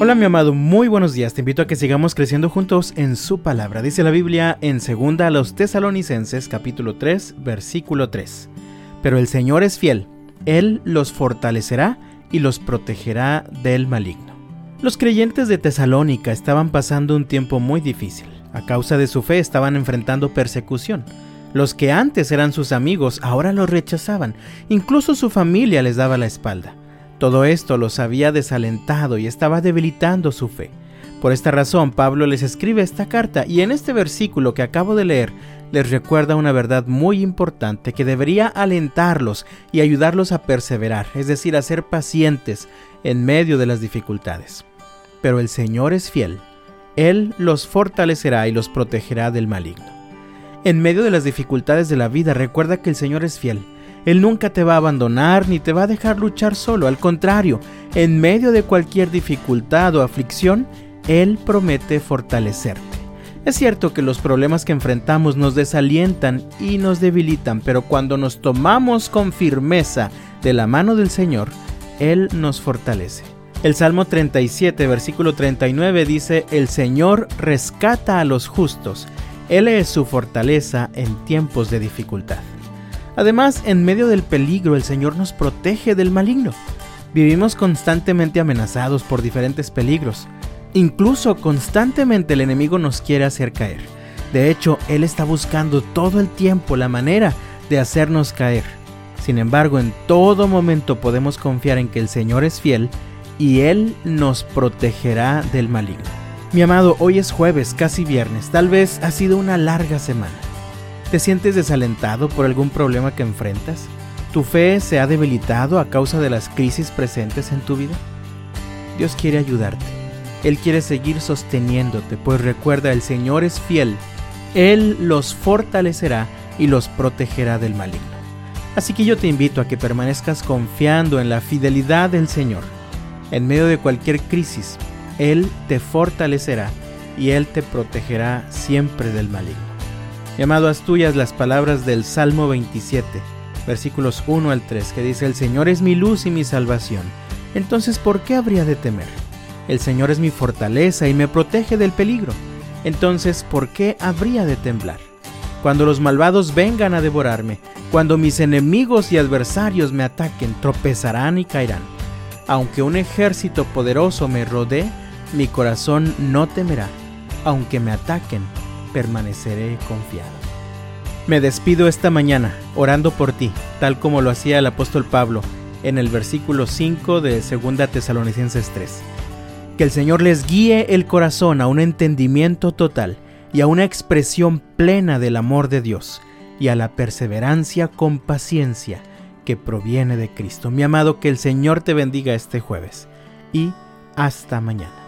Hola mi amado, muy buenos días. Te invito a que sigamos creciendo juntos en su palabra. Dice la Biblia en 2 a los tesalonicenses capítulo 3 versículo 3. Pero el Señor es fiel, Él los fortalecerá y los protegerá del maligno. Los creyentes de Tesalónica estaban pasando un tiempo muy difícil. A causa de su fe estaban enfrentando persecución. Los que antes eran sus amigos ahora los rechazaban, incluso su familia les daba la espalda. Todo esto los había desalentado y estaba debilitando su fe. Por esta razón Pablo les escribe esta carta y en este versículo que acabo de leer les recuerda una verdad muy importante que debería alentarlos y ayudarlos a perseverar, es decir, a ser pacientes en medio de las dificultades. Pero el Señor es fiel, Él los fortalecerá y los protegerá del maligno. En medio de las dificultades de la vida recuerda que el Señor es fiel él nunca te va a abandonar ni te va a dejar luchar solo, al contrario, en medio de cualquier dificultad o aflicción, Él promete fortalecerte. Es cierto que los problemas que enfrentamos nos desalientan y nos debilitan, pero cuando nos tomamos con firmeza de la mano del Señor, Él nos fortalece. El Salmo 37, versículo 39 dice, El Señor rescata a los justos, Él es su fortaleza en tiempos de dificultad. Además, en medio del peligro, el Señor nos protege del maligno. Vivimos constantemente amenazados por diferentes peligros. Incluso constantemente el enemigo nos quiere hacer caer. De hecho, Él está buscando todo el tiempo la manera de hacernos caer. Sin embargo, en todo momento podemos confiar en que el Señor es fiel y Él nos protegerá del maligno. Mi amado, hoy es jueves, casi viernes. Tal vez ha sido una larga semana. ¿Te sientes desalentado por algún problema que enfrentas? ¿Tu fe se ha debilitado a causa de las crisis presentes en tu vida? Dios quiere ayudarte. Él quiere seguir sosteniéndote, pues recuerda, el Señor es fiel. Él los fortalecerá y los protegerá del maligno. Así que yo te invito a que permanezcas confiando en la fidelidad del Señor. En medio de cualquier crisis, Él te fortalecerá y Él te protegerá siempre del maligno. Llamado tuyas las palabras del Salmo 27, versículos 1 al 3, que dice, El Señor es mi luz y mi salvación. Entonces, ¿por qué habría de temer? El Señor es mi fortaleza y me protege del peligro. Entonces, ¿por qué habría de temblar? Cuando los malvados vengan a devorarme, cuando mis enemigos y adversarios me ataquen, tropezarán y caerán. Aunque un ejército poderoso me rodee, mi corazón no temerá. Aunque me ataquen, permaneceré confiado. Me despido esta mañana orando por ti, tal como lo hacía el apóstol Pablo en el versículo 5 de 2 Tesalonicenses 3. Que el Señor les guíe el corazón a un entendimiento total y a una expresión plena del amor de Dios y a la perseverancia con paciencia que proviene de Cristo. Mi amado, que el Señor te bendiga este jueves y hasta mañana.